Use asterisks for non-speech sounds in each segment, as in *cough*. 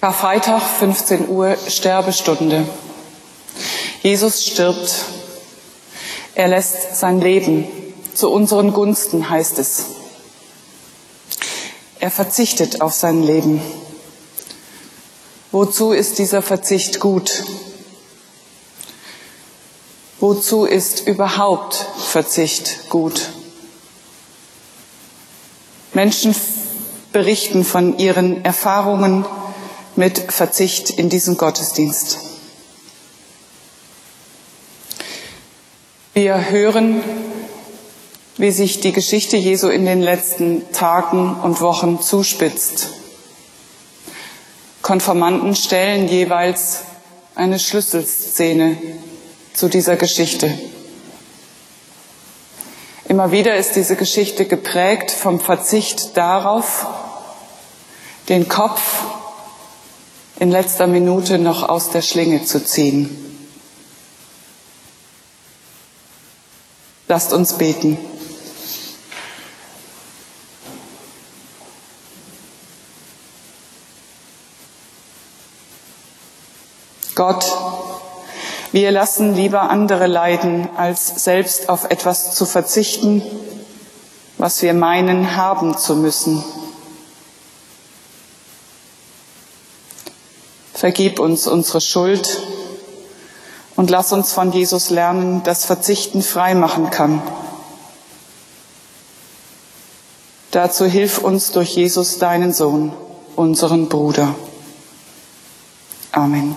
Karfreitag, 15 Uhr, Sterbestunde. Jesus stirbt. Er lässt sein Leben zu unseren Gunsten, heißt es. Er verzichtet auf sein Leben. Wozu ist dieser Verzicht gut? Wozu ist überhaupt Verzicht gut? Menschen berichten von ihren Erfahrungen mit Verzicht in diesem Gottesdienst. Wir hören, wie sich die Geschichte Jesu in den letzten Tagen und Wochen zuspitzt. Konformanten stellen jeweils eine Schlüsselszene zu dieser Geschichte. Immer wieder ist diese Geschichte geprägt vom Verzicht darauf, den Kopf in letzter Minute noch aus der Schlinge zu ziehen. Lasst uns beten. Gott, wir lassen lieber andere leiden, als selbst auf etwas zu verzichten, was wir meinen haben zu müssen. Vergib uns unsere Schuld und lass uns von Jesus lernen, dass Verzichten frei machen kann. Dazu hilf uns durch Jesus, deinen Sohn, unseren Bruder. Amen.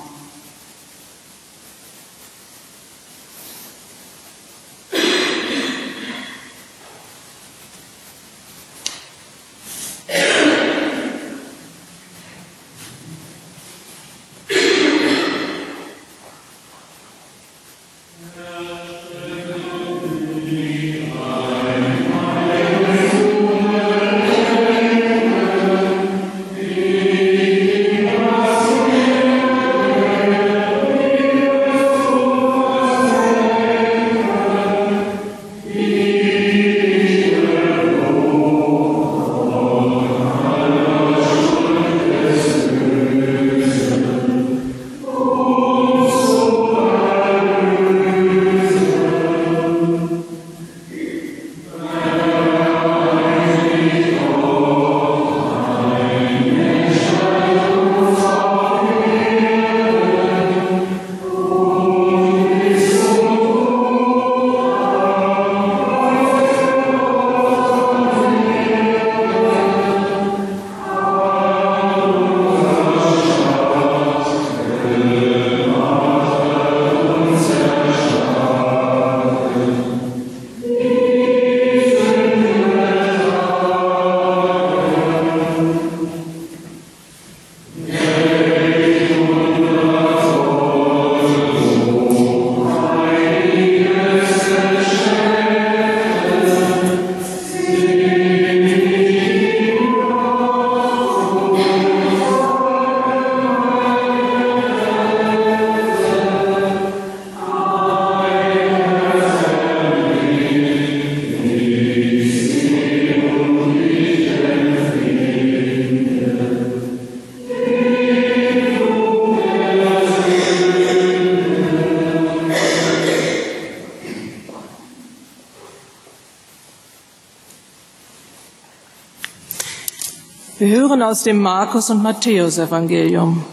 Hören aus dem Markus- und Matthäusevangelium.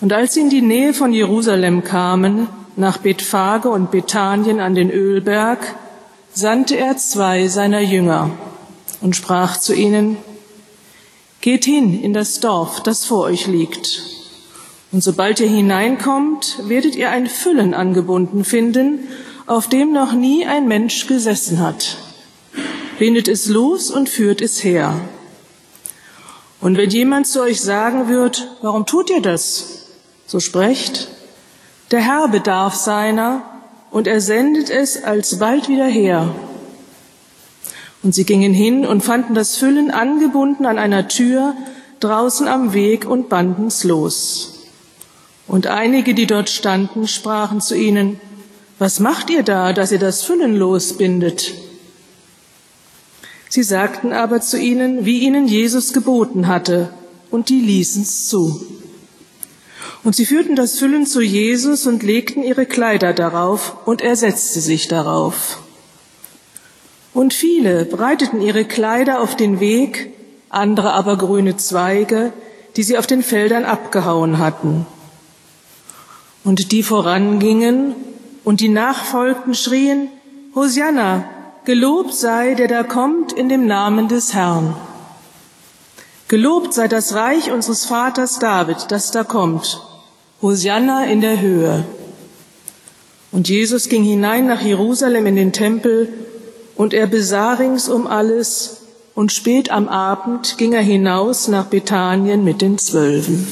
Und als sie in die Nähe von Jerusalem kamen, nach Bethphage und Bethanien an den Ölberg, sandte er zwei seiner Jünger und sprach zu ihnen, Geht hin in das Dorf, das vor euch liegt. Und sobald ihr hineinkommt, werdet ihr ein Füllen angebunden finden, auf dem noch nie ein Mensch gesessen hat bindet es los und führt es her. Und wenn jemand zu euch sagen wird, warum tut ihr das? So sprecht, der Herr bedarf seiner und er sendet es alsbald wieder her. Und sie gingen hin und fanden das Füllen angebunden an einer Tür draußen am Weg und banden's los. Und einige, die dort standen, sprachen zu ihnen, was macht ihr da, dass ihr das Füllen losbindet? Sie sagten aber zu ihnen, wie ihnen Jesus geboten hatte, und die ließen's zu. Und sie führten das Füllen zu Jesus und legten ihre Kleider darauf, und er setzte sich darauf. Und viele breiteten ihre Kleider auf den Weg, andere aber grüne Zweige, die sie auf den Feldern abgehauen hatten. Und die vorangingen und die nachfolgten schrien, Hosianna, gelobt sei, der da kommt in dem Namen des Herrn. Gelobt sei das Reich unseres Vaters David, das da kommt. Hosianna in der Höhe. Und Jesus ging hinein nach Jerusalem in den Tempel, und er besah ringsum alles, und spät am Abend ging er hinaus nach Bethanien mit den Zwölfen.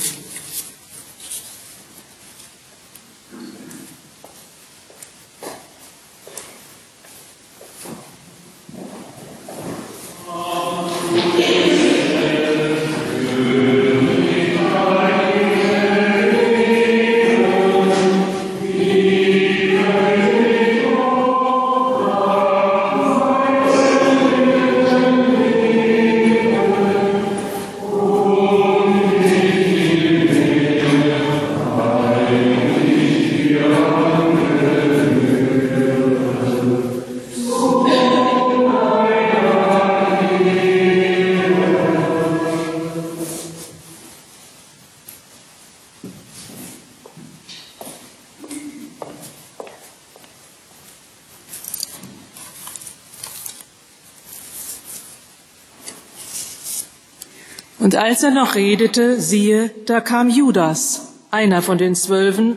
Als er noch redete, siehe, da kam Judas, einer von den Zwölfen,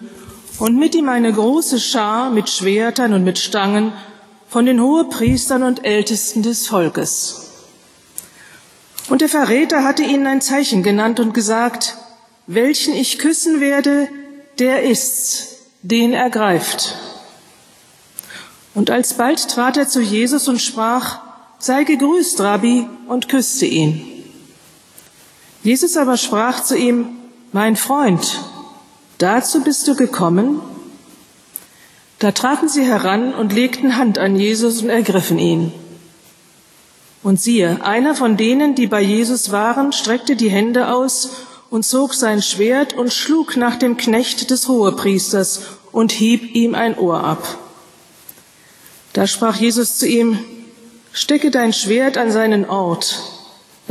und mit ihm eine große Schar mit Schwertern und mit Stangen von den Hohepriestern und Ältesten des Volkes. Und der Verräter hatte ihnen ein Zeichen genannt und gesagt, welchen ich küssen werde, der ist's, den ergreift. Und alsbald trat er zu Jesus und sprach, sei gegrüßt, Rabbi, und küsste ihn. Jesus aber sprach zu ihm, mein Freund, dazu bist du gekommen? Da traten sie heran und legten Hand an Jesus und ergriffen ihn. Und siehe, einer von denen, die bei Jesus waren, streckte die Hände aus und zog sein Schwert und schlug nach dem Knecht des Hohepriesters und hieb ihm ein Ohr ab. Da sprach Jesus zu ihm, Stecke dein Schwert an seinen Ort,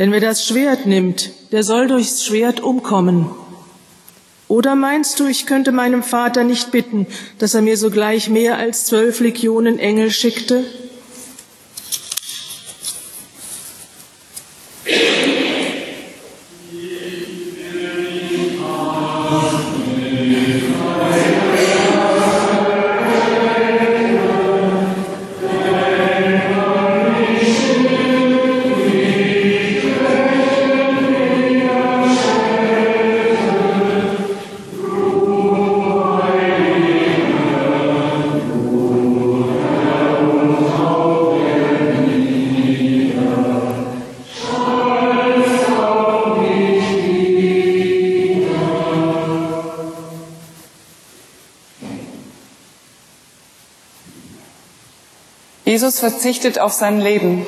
denn wer das Schwert nimmt, der soll durchs Schwert umkommen. Oder meinst du, ich könnte meinem Vater nicht bitten, dass er mir sogleich mehr als zwölf Legionen Engel schickte? Jesus verzichtet auf sein Leben.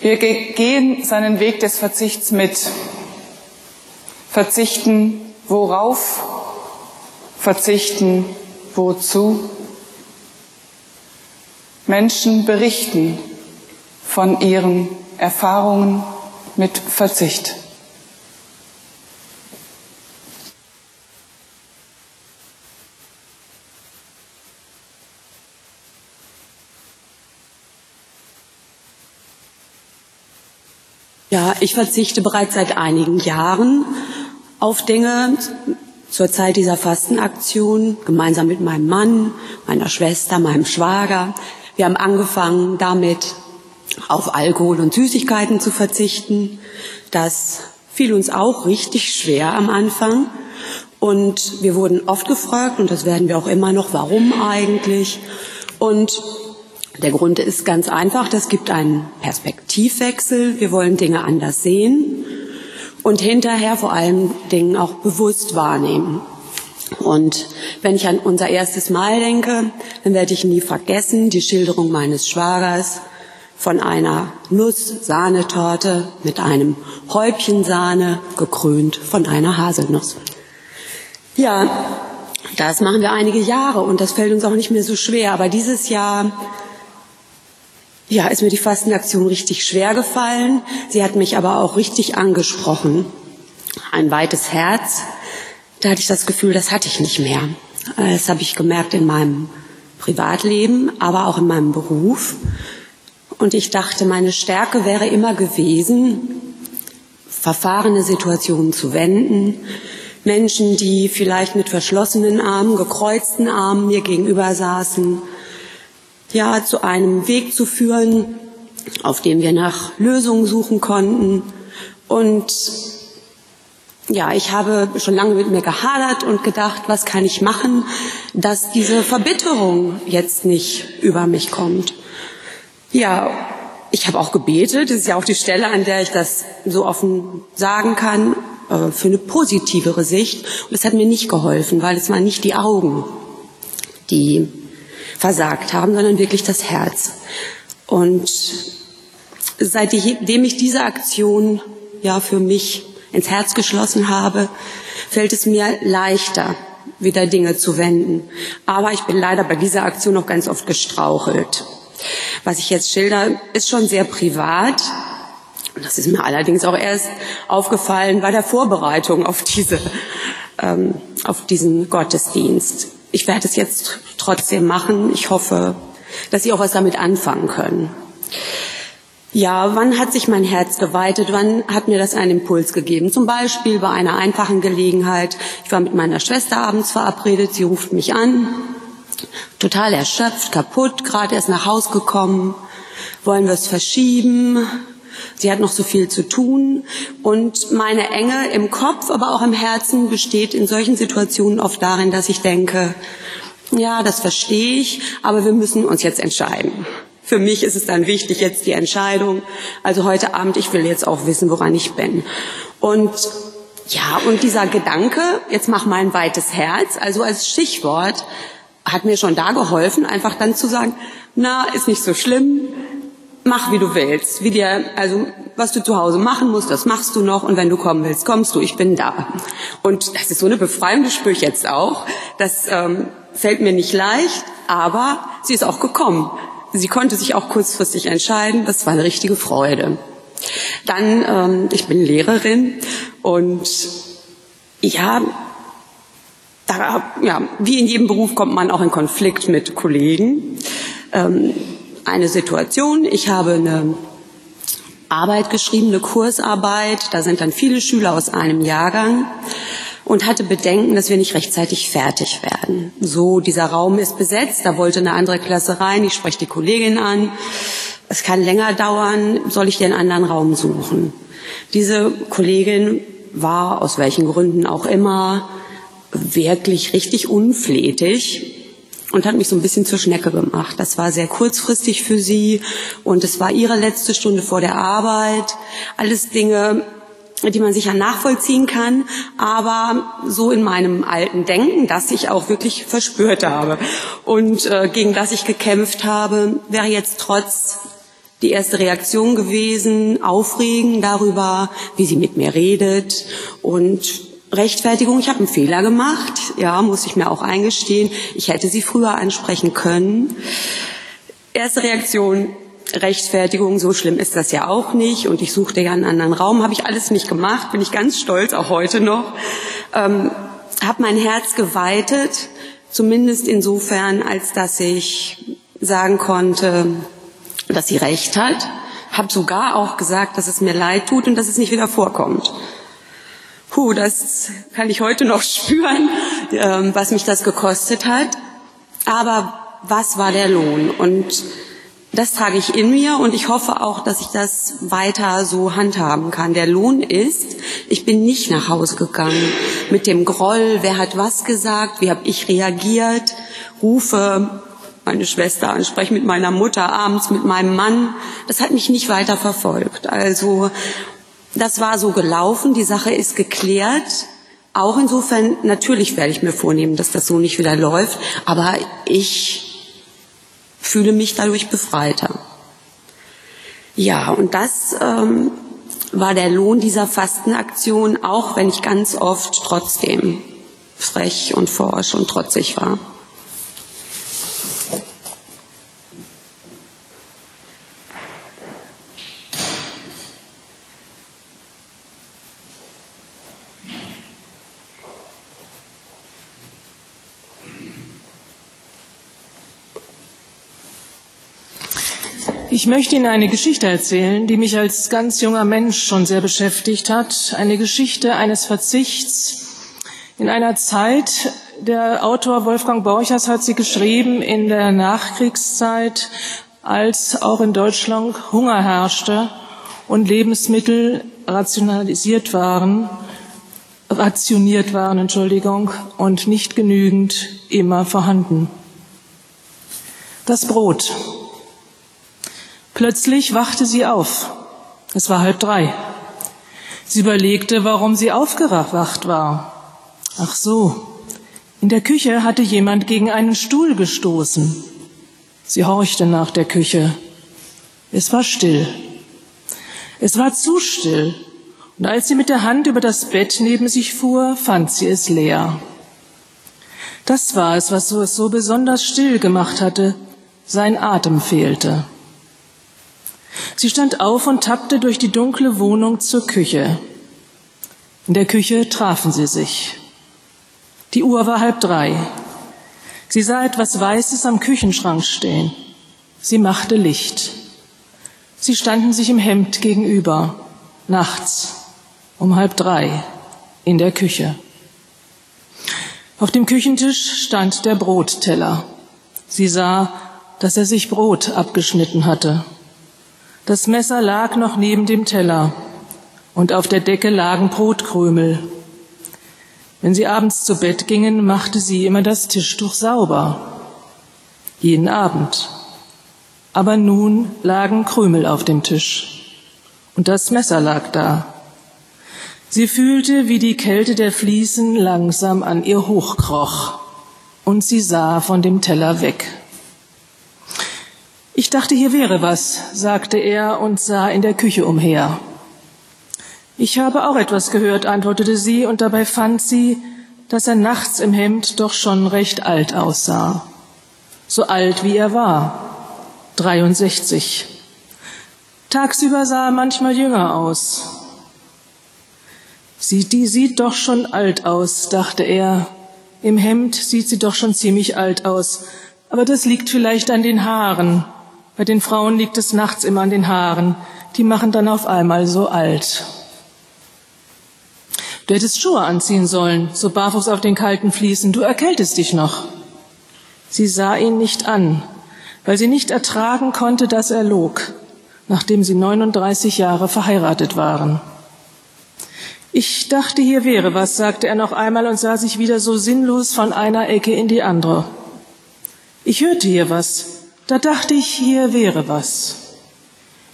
Wir gehen seinen Weg des Verzichts mit. Verzichten worauf? Verzichten wozu? Menschen berichten von ihren Erfahrungen mit Verzicht. Ja, ich verzichte bereits seit einigen Jahren auf Dinge zur Zeit dieser Fastenaktion, gemeinsam mit meinem Mann, meiner Schwester, meinem Schwager. Wir haben angefangen damit, auf Alkohol und Süßigkeiten zu verzichten. Das fiel uns auch richtig schwer am Anfang. Und wir wurden oft gefragt, und das werden wir auch immer noch, warum eigentlich? Und der Grund ist ganz einfach, das gibt einen Perspektivwechsel. Wir wollen Dinge anders sehen und hinterher vor allen Dingen auch bewusst wahrnehmen. Und wenn ich an unser erstes Mal denke, dann werde ich nie vergessen die Schilderung meines Schwagers von einer Nuss-Sahnetorte mit einem Häubchen Sahne gekrönt von einer Haselnuss. Ja, das machen wir einige Jahre und das fällt uns auch nicht mehr so schwer. Aber dieses Jahr, ja, ist mir die Fastenaktion richtig schwer gefallen. Sie hat mich aber auch richtig angesprochen. Ein weites Herz. Da hatte ich das Gefühl, das hatte ich nicht mehr. Das habe ich gemerkt in meinem Privatleben, aber auch in meinem Beruf. Und ich dachte, meine Stärke wäre immer gewesen, verfahrene Situationen zu wenden, Menschen, die vielleicht mit verschlossenen Armen, gekreuzten Armen mir gegenüber saßen, ja, zu einem Weg zu führen, auf dem wir nach Lösungen suchen konnten. Und ja, ich habe schon lange mit mir gehadert und gedacht, was kann ich machen, dass diese Verbitterung jetzt nicht über mich kommt. Ja, ich habe auch gebetet. Das ist ja auch die Stelle, an der ich das so offen sagen kann, äh, für eine positivere Sicht. Und es hat mir nicht geholfen, weil es waren nicht die Augen, die versagt haben, sondern wirklich das Herz. Und seitdem ich diese Aktion ja für mich ins Herz geschlossen habe, fällt es mir leichter, wieder Dinge zu wenden. Aber ich bin leider bei dieser Aktion noch ganz oft gestrauchelt. Was ich jetzt schilder, ist schon sehr privat. Das ist mir allerdings auch erst aufgefallen bei der Vorbereitung auf, diese, ähm, auf diesen Gottesdienst. Ich werde es jetzt trotzdem machen. Ich hoffe, dass Sie auch was damit anfangen können. Ja, wann hat sich mein Herz geweitet? Wann hat mir das einen Impuls gegeben? Zum Beispiel bei einer einfachen Gelegenheit. Ich war mit meiner Schwester abends verabredet. Sie ruft mich an total erschöpft, kaputt, gerade erst nach Haus gekommen, wollen wir es verschieben. Sie hat noch so viel zu tun und meine Enge im Kopf, aber auch im Herzen besteht in solchen Situationen oft darin, dass ich denke, ja, das verstehe ich, aber wir müssen uns jetzt entscheiden. Für mich ist es dann wichtig, jetzt die Entscheidung. Also heute Abend, ich will jetzt auch wissen, woran ich bin. Und ja, und dieser Gedanke, jetzt mach mal ein weites Herz, also als Stichwort, hat mir schon da geholfen, einfach dann zu sagen, na, ist nicht so schlimm, mach wie du willst, wie dir, also was du zu Hause machen musst, das machst du noch und wenn du kommen willst, kommst du, ich bin da. Und das ist so eine Befreiung, das spüre ich jetzt auch. Das ähm, fällt mir nicht leicht, aber sie ist auch gekommen. Sie konnte sich auch kurzfristig entscheiden, das war eine richtige Freude. Dann, ähm, ich bin Lehrerin und ja, da, ja, wie in jedem Beruf kommt man auch in Konflikt mit Kollegen. Ähm, eine Situation, ich habe eine Arbeit geschrieben, eine Kursarbeit, da sind dann viele Schüler aus einem Jahrgang und hatte Bedenken, dass wir nicht rechtzeitig fertig werden. So, dieser Raum ist besetzt, da wollte eine andere Klasse rein, ich spreche die Kollegin an. Es kann länger dauern, soll ich einen anderen Raum suchen? Diese Kollegin war aus welchen Gründen auch immer wirklich richtig unflätig und hat mich so ein bisschen zur Schnecke gemacht. Das war sehr kurzfristig für sie und es war ihre letzte Stunde vor der Arbeit. Alles Dinge, die man sicher nachvollziehen kann, aber so in meinem alten Denken, das ich auch wirklich verspürt habe und äh, gegen das ich gekämpft habe, wäre jetzt trotz die erste Reaktion gewesen, aufregen darüber, wie sie mit mir redet und Rechtfertigung, ich habe einen Fehler gemacht, ja, muss ich mir auch eingestehen. Ich hätte sie früher ansprechen können. Erste Reaktion, Rechtfertigung, so schlimm ist das ja auch nicht. Und ich suchte ja einen anderen Raum, habe ich alles nicht gemacht, bin ich ganz stolz, auch heute noch. Ähm, habe mein Herz geweitet, zumindest insofern, als dass ich sagen konnte, dass sie recht hat. Habe sogar auch gesagt, dass es mir leid tut und dass es nicht wieder vorkommt. Puh, das kann ich heute noch *laughs* spüren, ähm, was mich das gekostet hat. Aber was war der Lohn? Und das trage ich in mir und ich hoffe auch, dass ich das weiter so handhaben kann. Der Lohn ist, ich bin nicht nach Hause gegangen mit dem Groll, wer hat was gesagt, wie habe ich reagiert, rufe meine Schwester an, spreche mit meiner Mutter abends, mit meinem Mann. Das hat mich nicht weiter verfolgt. Also das war so gelaufen, die Sache ist geklärt. Auch insofern, natürlich werde ich mir vornehmen, dass das so nicht wieder läuft, aber ich fühle mich dadurch befreiter. Ja, und das ähm, war der Lohn dieser Fastenaktion, auch wenn ich ganz oft trotzdem frech und forsch und trotzig war. Ich möchte Ihnen eine Geschichte erzählen, die mich als ganz junger Mensch schon sehr beschäftigt hat. Eine Geschichte eines Verzichts in einer Zeit, der Autor Wolfgang Borchers hat sie geschrieben in der Nachkriegszeit, als auch in Deutschland Hunger herrschte und Lebensmittel rationalisiert waren, rationiert waren, Entschuldigung, und nicht genügend immer vorhanden. Das Brot. Plötzlich wachte sie auf. Es war halb drei. Sie überlegte, warum sie aufgewacht war. Ach so, in der Küche hatte jemand gegen einen Stuhl gestoßen. Sie horchte nach der Küche. Es war still. Es war zu still. Und als sie mit der Hand über das Bett neben sich fuhr, fand sie es leer. Das war es, was es so besonders still gemacht hatte. Sein Atem fehlte. Sie stand auf und tappte durch die dunkle Wohnung zur Küche. In der Küche trafen sie sich. Die Uhr war halb drei. Sie sah etwas Weißes am Küchenschrank stehen. Sie machte Licht. Sie standen sich im Hemd gegenüber, nachts, um halb drei, in der Küche. Auf dem Küchentisch stand der Brotteller. Sie sah, dass er sich Brot abgeschnitten hatte. Das Messer lag noch neben dem Teller und auf der Decke lagen Brotkrümel. Wenn sie abends zu Bett gingen, machte sie immer das Tischtuch sauber. Jeden Abend. Aber nun lagen Krümel auf dem Tisch und das Messer lag da. Sie fühlte, wie die Kälte der Fliesen langsam an ihr hochkroch und sie sah von dem Teller weg. Ich dachte, hier wäre was, sagte er und sah in der Küche umher. Ich habe auch etwas gehört, antwortete sie, und dabei fand sie, dass er nachts im Hemd doch schon recht alt aussah. So alt wie er war, 63. Tagsüber sah er manchmal jünger aus. Sie, die sieht doch schon alt aus, dachte er. Im Hemd sieht sie doch schon ziemlich alt aus. Aber das liegt vielleicht an den Haaren. Bei den Frauen liegt es nachts immer an den Haaren. Die machen dann auf einmal so alt. Du hättest Schuhe anziehen sollen, so barfuß auf den kalten Fliesen. Du erkältest dich noch. Sie sah ihn nicht an, weil sie nicht ertragen konnte, dass er log, nachdem sie 39 Jahre verheiratet waren. Ich dachte, hier wäre was, sagte er noch einmal und sah sich wieder so sinnlos von einer Ecke in die andere. Ich hörte hier was, da dachte ich, hier wäre was.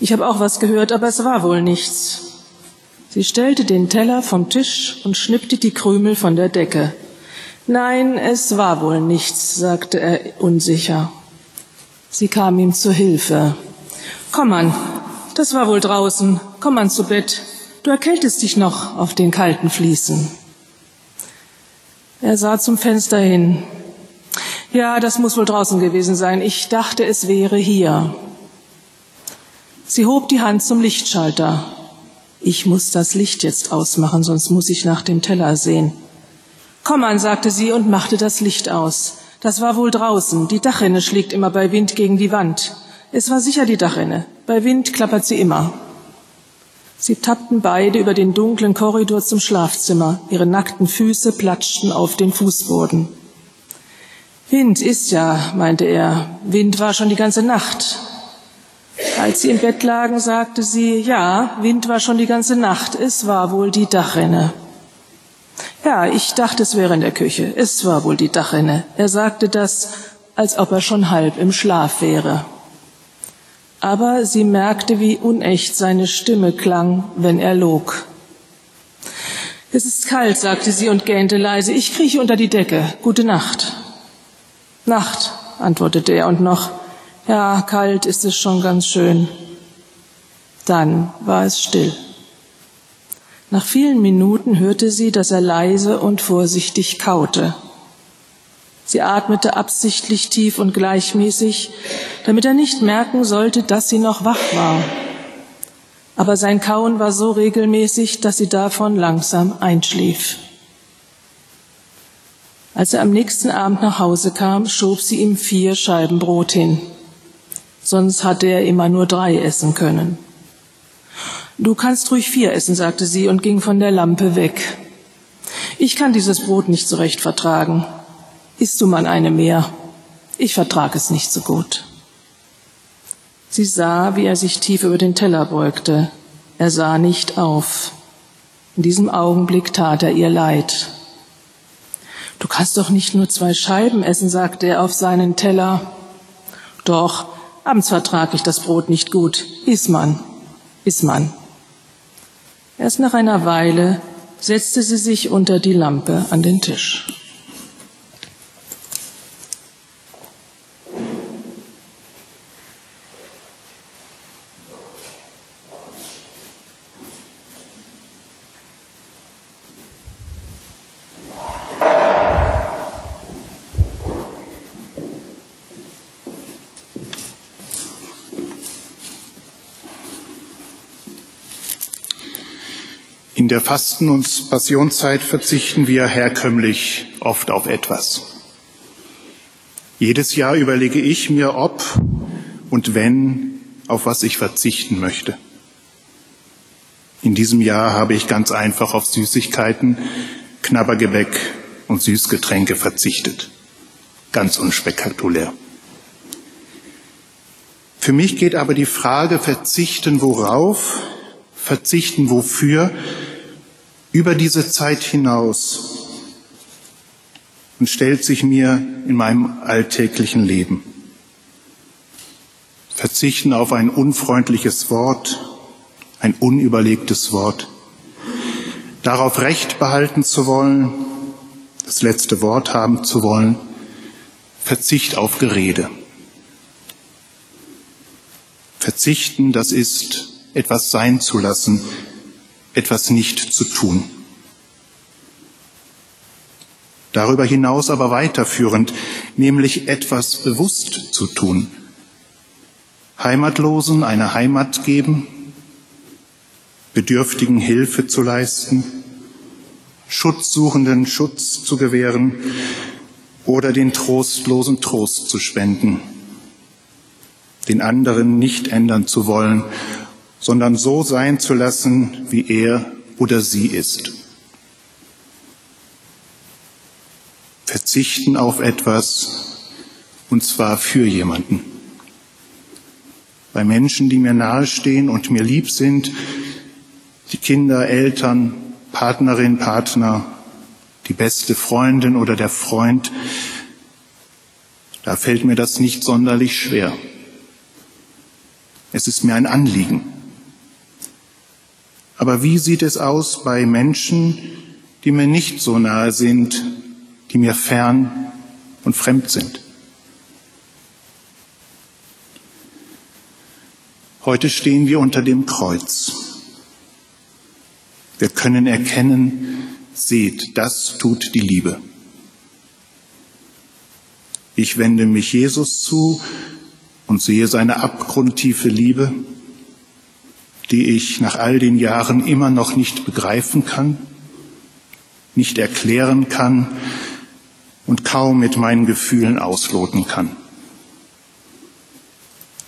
Ich habe auch was gehört, aber es war wohl nichts. Sie stellte den Teller vom Tisch und schnippte die Krümel von der Decke. Nein, es war wohl nichts, sagte er unsicher. Sie kam ihm zu Hilfe. Komm an, das war wohl draußen. Komm an zu Bett. Du erkältest dich noch auf den kalten Fliesen. Er sah zum Fenster hin. Ja, das muss wohl draußen gewesen sein. Ich dachte, es wäre hier. Sie hob die Hand zum Lichtschalter. Ich muss das Licht jetzt ausmachen, sonst muss ich nach dem Teller sehen. Komm an, sagte sie und machte das Licht aus. Das war wohl draußen. Die Dachrinne schlägt immer bei Wind gegen die Wand. Es war sicher die Dachrinne. Bei Wind klappert sie immer. Sie tappten beide über den dunklen Korridor zum Schlafzimmer. Ihre nackten Füße platschten auf den Fußboden. Wind ist ja, meinte er. Wind war schon die ganze Nacht. Als sie im Bett lagen, sagte sie, ja, Wind war schon die ganze Nacht. Es war wohl die Dachrinne. Ja, ich dachte, es wäre in der Küche. Es war wohl die Dachrinne. Er sagte das, als ob er schon halb im Schlaf wäre. Aber sie merkte, wie unecht seine Stimme klang, wenn er log. Es ist kalt, sagte sie und gähnte leise. Ich krieche unter die Decke. Gute Nacht. Nacht, antwortete er und noch, ja, kalt ist es schon ganz schön. Dann war es still. Nach vielen Minuten hörte sie, dass er leise und vorsichtig kaute. Sie atmete absichtlich tief und gleichmäßig, damit er nicht merken sollte, dass sie noch wach war. Aber sein Kauen war so regelmäßig, dass sie davon langsam einschlief. Als er am nächsten Abend nach Hause kam, schob sie ihm vier Scheiben Brot hin. Sonst hatte er immer nur drei essen können. Du kannst ruhig vier essen, sagte sie und ging von der Lampe weg. Ich kann dieses Brot nicht so recht vertragen. Isst du mal eine mehr? Ich vertrag es nicht so gut. Sie sah, wie er sich tief über den Teller beugte. Er sah nicht auf. In diesem Augenblick tat er ihr leid. Du kannst doch nicht nur zwei Scheiben essen, sagte er auf seinen Teller. Doch, abends vertrag ich das Brot nicht gut. Iss man, iss man. Erst nach einer Weile setzte sie sich unter die Lampe an den Tisch. Fasten- und Passionszeit verzichten wir herkömmlich oft auf etwas. Jedes Jahr überlege ich mir, ob und wenn, auf was ich verzichten möchte. In diesem Jahr habe ich ganz einfach auf Süßigkeiten, Knabbergebäck und Süßgetränke verzichtet. Ganz unspektakulär. Für mich geht aber die Frage, verzichten worauf, verzichten wofür, über diese Zeit hinaus und stellt sich mir in meinem alltäglichen Leben. Verzichten auf ein unfreundliches Wort, ein unüberlegtes Wort, darauf Recht behalten zu wollen, das letzte Wort haben zu wollen, Verzicht auf Gerede. Verzichten, das ist etwas sein zu lassen, etwas nicht zu tun. Darüber hinaus aber weiterführend, nämlich etwas bewusst zu tun. Heimatlosen eine Heimat geben, Bedürftigen Hilfe zu leisten, Schutzsuchenden Schutz zu gewähren oder den Trostlosen Trost zu spenden, den anderen nicht ändern zu wollen sondern so sein zu lassen, wie er oder sie ist. Verzichten auf etwas, und zwar für jemanden. Bei Menschen, die mir nahestehen und mir lieb sind, die Kinder, Eltern, Partnerin, Partner, die beste Freundin oder der Freund, da fällt mir das nicht sonderlich schwer. Es ist mir ein Anliegen. Aber wie sieht es aus bei Menschen, die mir nicht so nahe sind, die mir fern und fremd sind? Heute stehen wir unter dem Kreuz. Wir können erkennen, seht, das tut die Liebe. Ich wende mich Jesus zu und sehe seine abgrundtiefe Liebe die ich nach all den Jahren immer noch nicht begreifen kann, nicht erklären kann und kaum mit meinen Gefühlen ausloten kann.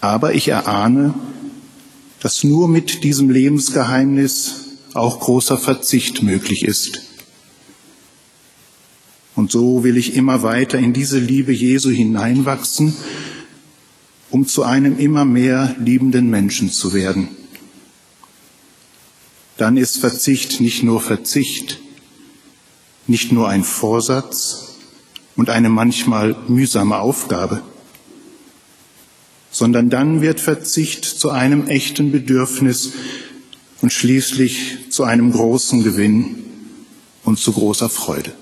Aber ich erahne, dass nur mit diesem Lebensgeheimnis auch großer Verzicht möglich ist. Und so will ich immer weiter in diese Liebe Jesu hineinwachsen, um zu einem immer mehr liebenden Menschen zu werden dann ist Verzicht nicht nur Verzicht, nicht nur ein Vorsatz und eine manchmal mühsame Aufgabe, sondern dann wird Verzicht zu einem echten Bedürfnis und schließlich zu einem großen Gewinn und zu großer Freude.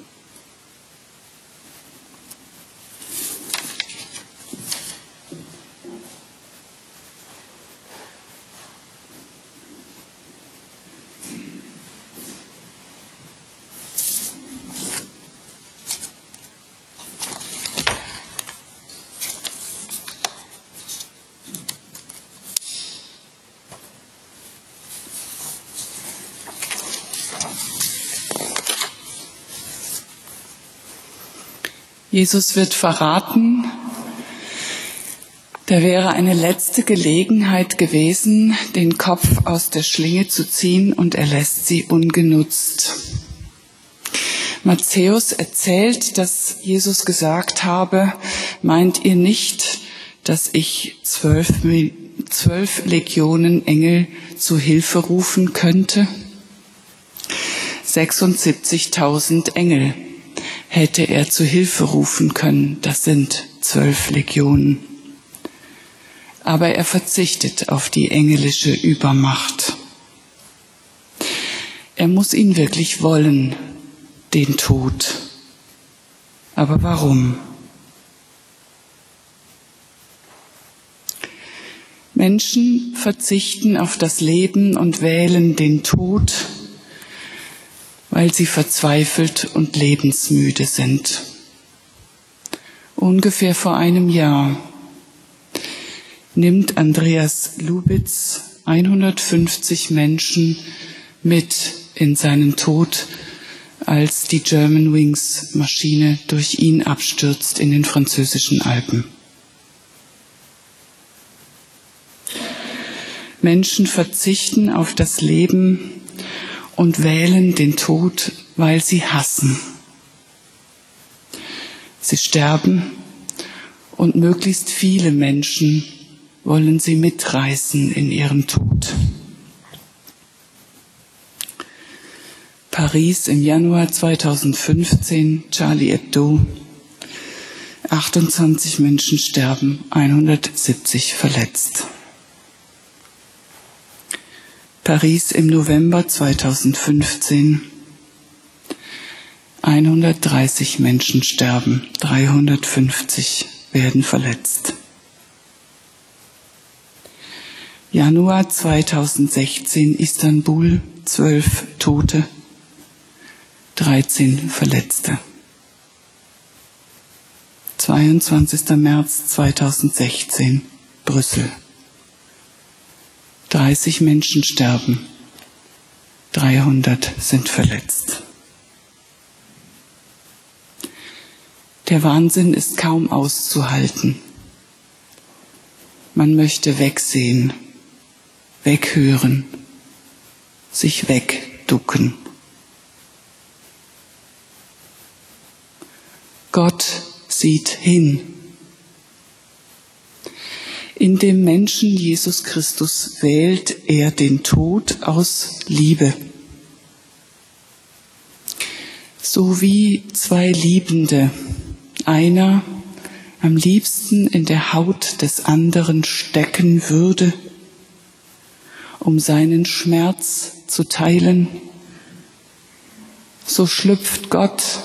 Jesus wird verraten, da wäre eine letzte Gelegenheit gewesen, den Kopf aus der Schlinge zu ziehen und er lässt sie ungenutzt. Matthäus erzählt, dass Jesus gesagt habe, meint ihr nicht, dass ich zwölf, zwölf Legionen Engel zu Hilfe rufen könnte? 76.000 Engel hätte er zu Hilfe rufen können. Das sind zwölf Legionen. Aber er verzichtet auf die engelische Übermacht. Er muss ihn wirklich wollen, den Tod. Aber warum? Menschen verzichten auf das Leben und wählen den Tod, weil sie verzweifelt und lebensmüde sind. Ungefähr vor einem Jahr nimmt Andreas Lubitz 150 Menschen mit in seinen Tod als die German Wings Maschine durch ihn abstürzt in den französischen Alpen. Menschen verzichten auf das Leben und wählen den Tod, weil sie hassen. Sie sterben und möglichst viele Menschen wollen sie mitreißen in ihrem Tod. Paris im Januar 2015, Charlie Hebdo. 28 Menschen sterben, 170 verletzt. Paris im November 2015. 130 Menschen sterben, 350 werden verletzt. Januar 2016 Istanbul, 12 Tote, 13 Verletzte. 22. März 2016 Brüssel. 30 Menschen sterben, 300 sind verletzt. Der Wahnsinn ist kaum auszuhalten. Man möchte wegsehen, weghören, sich wegducken. Gott sieht hin. In dem Menschen Jesus Christus wählt er den Tod aus Liebe. So wie zwei Liebende, einer am liebsten in der Haut des anderen stecken würde, um seinen Schmerz zu teilen, so schlüpft Gott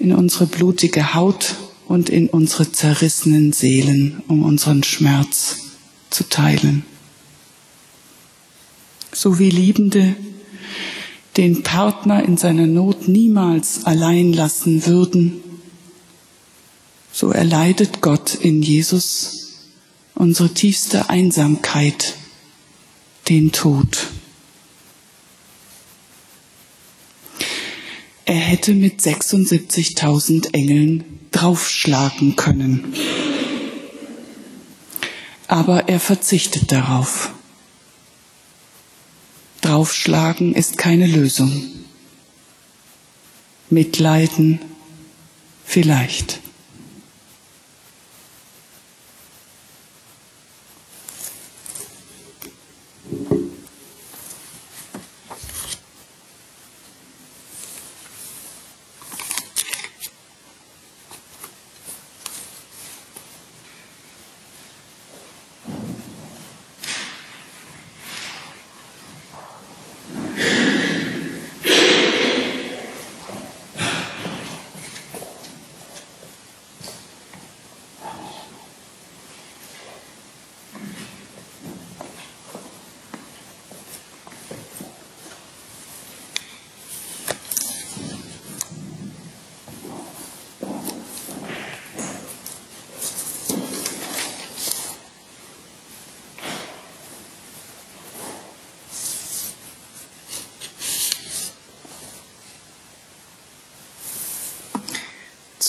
in unsere blutige Haut und in unsere zerrissenen Seelen, um unseren Schmerz zu teilen. So wie Liebende den Partner in seiner Not niemals allein lassen würden, so erleidet Gott in Jesus unsere tiefste Einsamkeit, den Tod. Er hätte mit 76.000 Engeln draufschlagen können. Aber er verzichtet darauf. Draufschlagen ist keine Lösung. Mitleiden vielleicht.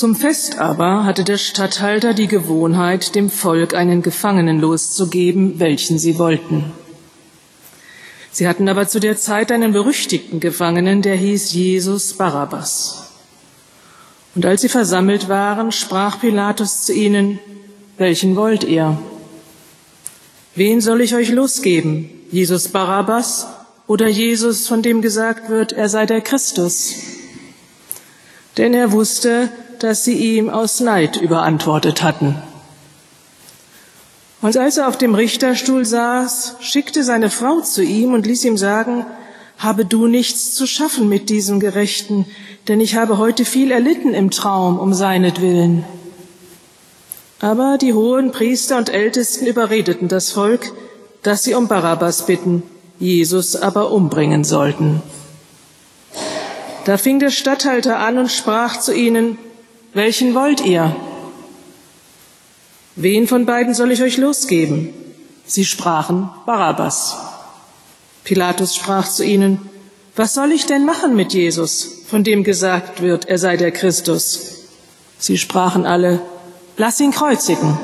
Zum Fest aber hatte der Statthalter die Gewohnheit, dem Volk einen Gefangenen loszugeben, welchen sie wollten. Sie hatten aber zu der Zeit einen berüchtigten Gefangenen, der hieß Jesus Barabbas. Und als sie versammelt waren, sprach Pilatus zu ihnen, welchen wollt ihr? Wen soll ich euch losgeben? Jesus Barabbas oder Jesus, von dem gesagt wird, er sei der Christus? Denn er wusste, dass sie ihm aus Neid überantwortet hatten. Und als er auf dem Richterstuhl saß, schickte seine Frau zu ihm und ließ ihm sagen, habe du nichts zu schaffen mit diesem Gerechten, denn ich habe heute viel erlitten im Traum um seinetwillen. Aber die hohen Priester und Ältesten überredeten das Volk, dass sie um Barabbas bitten, Jesus aber umbringen sollten. Da fing der Statthalter an und sprach zu ihnen, welchen wollt ihr? Wen von beiden soll ich euch losgeben? Sie sprachen Barabbas. Pilatus sprach zu ihnen, was soll ich denn machen mit Jesus, von dem gesagt wird, er sei der Christus? Sie sprachen alle, lass ihn kreuzigen.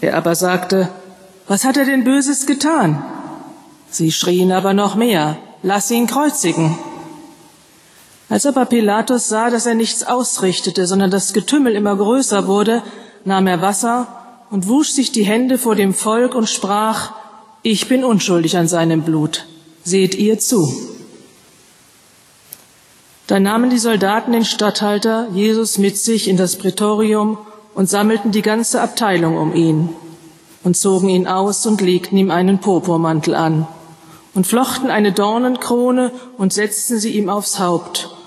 Er aber sagte, was hat er denn Böses getan? Sie schrien aber noch mehr, lass ihn kreuzigen. Als aber Pilatus sah, dass er nichts ausrichtete, sondern das Getümmel immer größer wurde, nahm er Wasser und wusch sich die Hände vor dem Volk und sprach, ich bin unschuldig an seinem Blut, seht ihr zu. Da nahmen die Soldaten den Statthalter Jesus mit sich in das Prätorium und sammelten die ganze Abteilung um ihn und zogen ihn aus und legten ihm einen Purpurmantel an und flochten eine Dornenkrone und setzten sie ihm aufs Haupt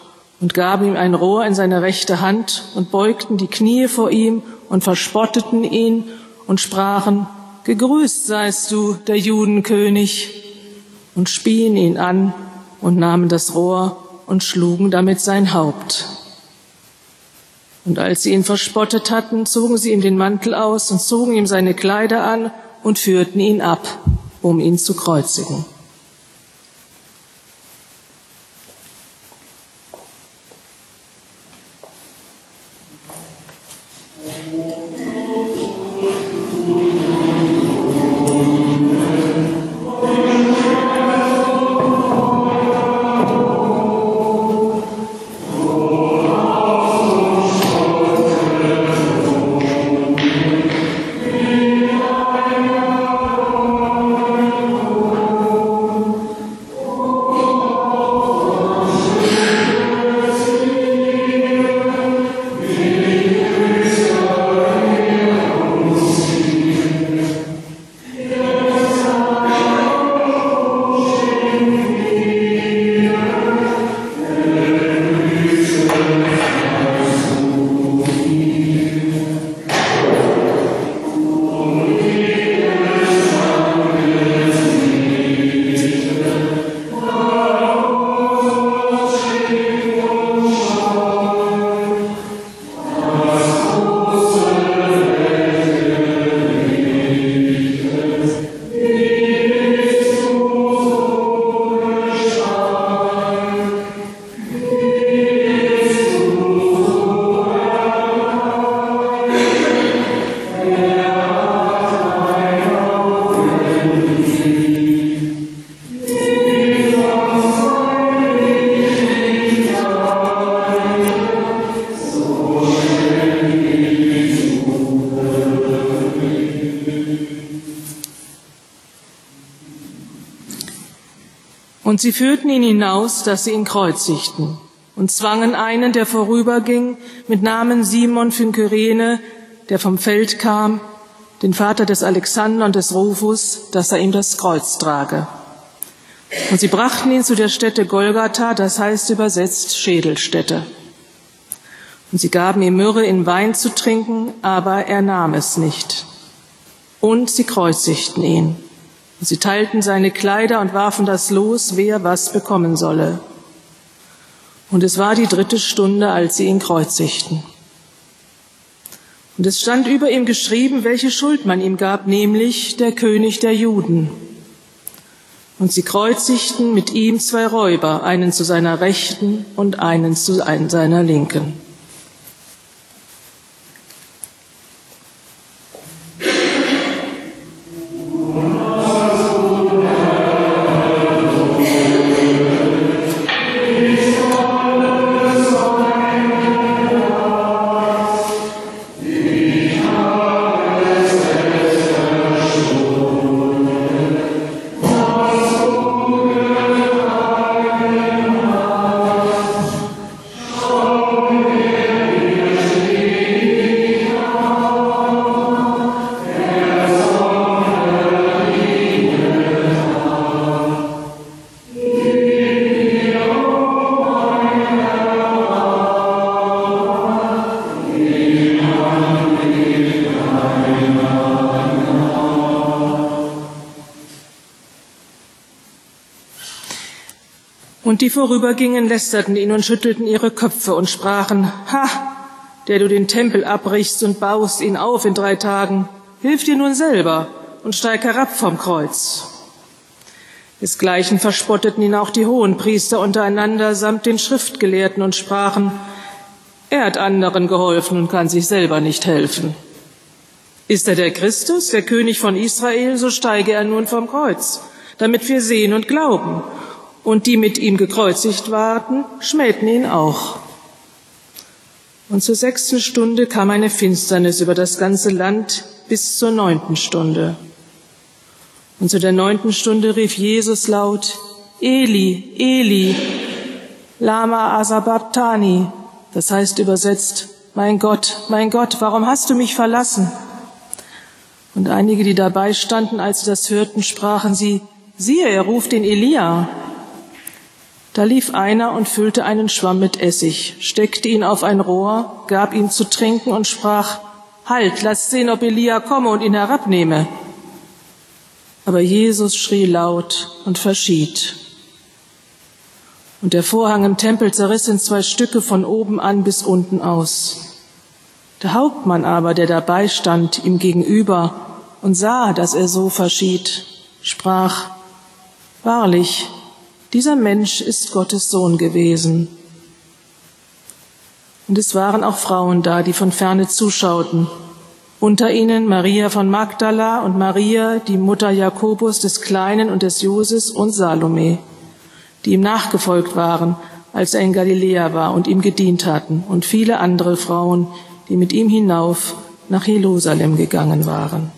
und gaben ihm ein Rohr in seine rechte Hand und beugten die Knie vor ihm und verspotteten ihn und sprachen, Gegrüßt seist du, der Judenkönig, und spien ihn an und nahmen das Rohr und schlugen damit sein Haupt. Und als sie ihn verspottet hatten, zogen sie ihm den Mantel aus und zogen ihm seine Kleider an und führten ihn ab, um ihn zu kreuzigen. Und sie führten ihn hinaus, dass sie ihn kreuzigten und zwangen einen, der vorüberging, mit Namen Simon von Kyrene, der vom Feld kam, den Vater des Alexander und des Rufus, dass er ihm das Kreuz trage. Und sie brachten ihn zu der Stätte Golgatha, das heißt übersetzt Schädelstätte. Und sie gaben ihm Myrrhe in Wein zu trinken, aber er nahm es nicht. Und sie kreuzigten ihn. Und sie teilten seine Kleider und warfen das los, wer was bekommen solle. Und es war die dritte Stunde, als sie ihn kreuzigten. Und es stand über ihm geschrieben, welche Schuld man ihm gab, nämlich der König der Juden. Und sie kreuzigten mit ihm zwei Räuber, einen zu seiner Rechten und einen zu seiner Linken. Und die vorübergingen, lästerten ihn und schüttelten ihre Köpfe und sprachen, Ha, der du den Tempel abbrichst und baust ihn auf in drei Tagen, hilf dir nun selber und steig herab vom Kreuz. Desgleichen verspotteten ihn auch die Hohenpriester untereinander samt den Schriftgelehrten und sprachen, er hat anderen geholfen und kann sich selber nicht helfen. Ist er der Christus, der König von Israel, so steige er nun vom Kreuz, damit wir sehen und glauben. Und die mit ihm gekreuzigt waren, schmähten ihn auch. Und zur sechsten Stunde kam eine Finsternis über das ganze Land bis zur neunten Stunde. Und zu der neunten Stunde rief Jesus laut, Eli, Eli, Lama Asababtani, das heißt übersetzt, mein Gott, mein Gott, warum hast du mich verlassen? Und einige, die dabei standen, als sie das hörten, sprachen sie, siehe, er ruft den Elia. Da lief einer und füllte einen Schwamm mit Essig, steckte ihn auf ein Rohr, gab ihm zu trinken und sprach, Halt, lass sehen, ob Elia komme und ihn herabnehme. Aber Jesus schrie laut und verschied. Und der Vorhang im Tempel zerriss in zwei Stücke von oben an bis unten aus. Der Hauptmann aber, der dabei stand, ihm gegenüber und sah, dass er so verschied, sprach, Wahrlich, dieser Mensch ist Gottes Sohn gewesen. Und es waren auch Frauen da, die von ferne zuschauten unter ihnen Maria von Magdala und Maria, die Mutter Jakobus des Kleinen und des Joses und Salome, die ihm nachgefolgt waren, als er in Galiläa war und ihm gedient hatten, und viele andere Frauen, die mit ihm hinauf nach Jerusalem gegangen waren.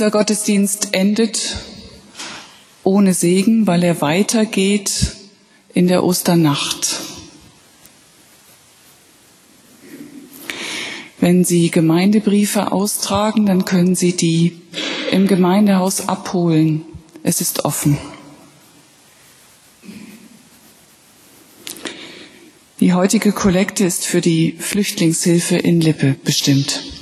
Dieser Gottesdienst endet ohne Segen, weil er weitergeht in der Osternacht. Wenn Sie Gemeindebriefe austragen, dann können Sie die im Gemeindehaus abholen. Es ist offen. Die heutige Kollekte ist für die Flüchtlingshilfe in Lippe bestimmt.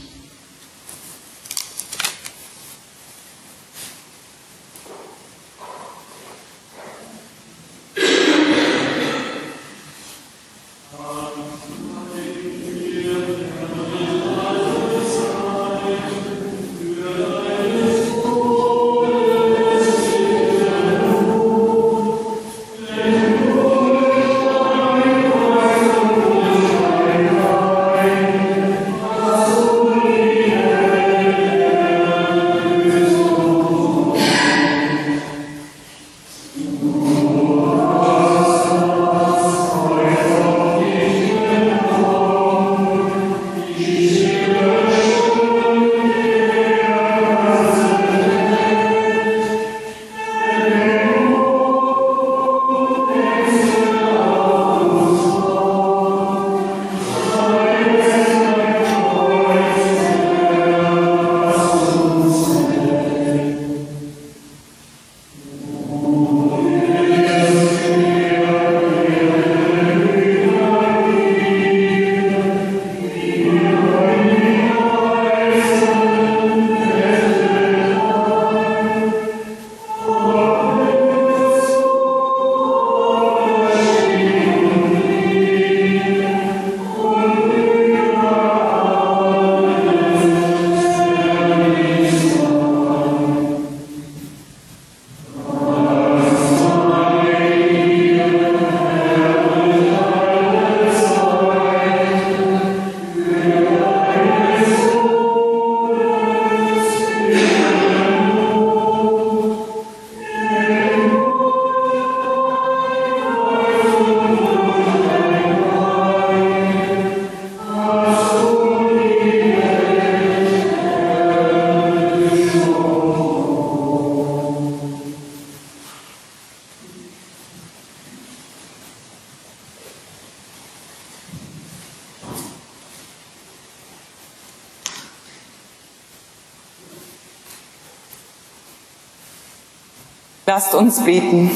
Lasst uns beten.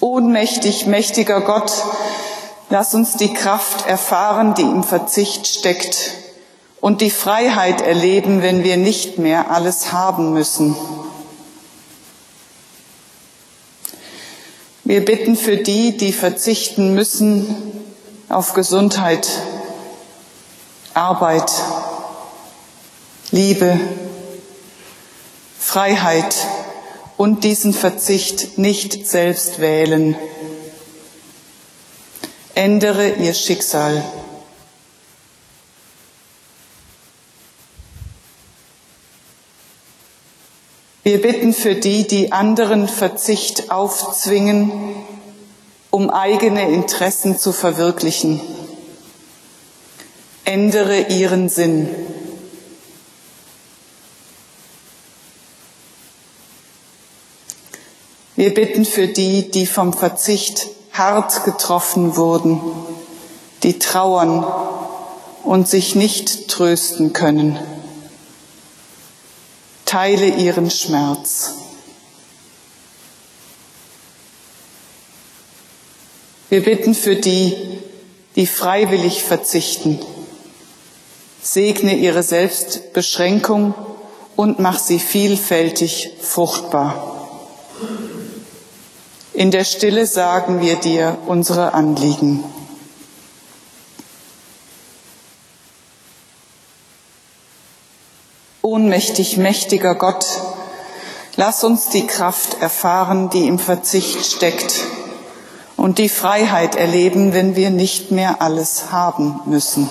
Ohnmächtig, mächtiger Gott, lass uns die Kraft erfahren, die im Verzicht steckt und die Freiheit erleben, wenn wir nicht mehr alles haben müssen. Wir bitten für die, die verzichten müssen auf Gesundheit, Arbeit, Liebe, Freiheit und diesen Verzicht nicht selbst wählen. Ändere ihr Schicksal. Wir bitten für die, die anderen Verzicht aufzwingen, um eigene Interessen zu verwirklichen. Ändere ihren Sinn. Wir bitten für die, die vom Verzicht hart getroffen wurden, die trauern und sich nicht trösten können teile ihren Schmerz. Wir bitten für die, die freiwillig verzichten. Segne ihre Selbstbeschränkung und mach sie vielfältig fruchtbar. In der Stille sagen wir dir unsere Anliegen. Ohnmächtig, mächtiger Gott, lass uns die Kraft erfahren, die im Verzicht steckt und die Freiheit erleben, wenn wir nicht mehr alles haben müssen.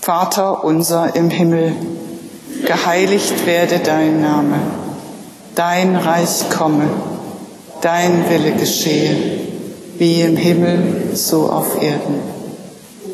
Vater unser im Himmel, geheiligt werde dein Name, dein Reich komme, dein Wille geschehe, wie im Himmel so auf Erden.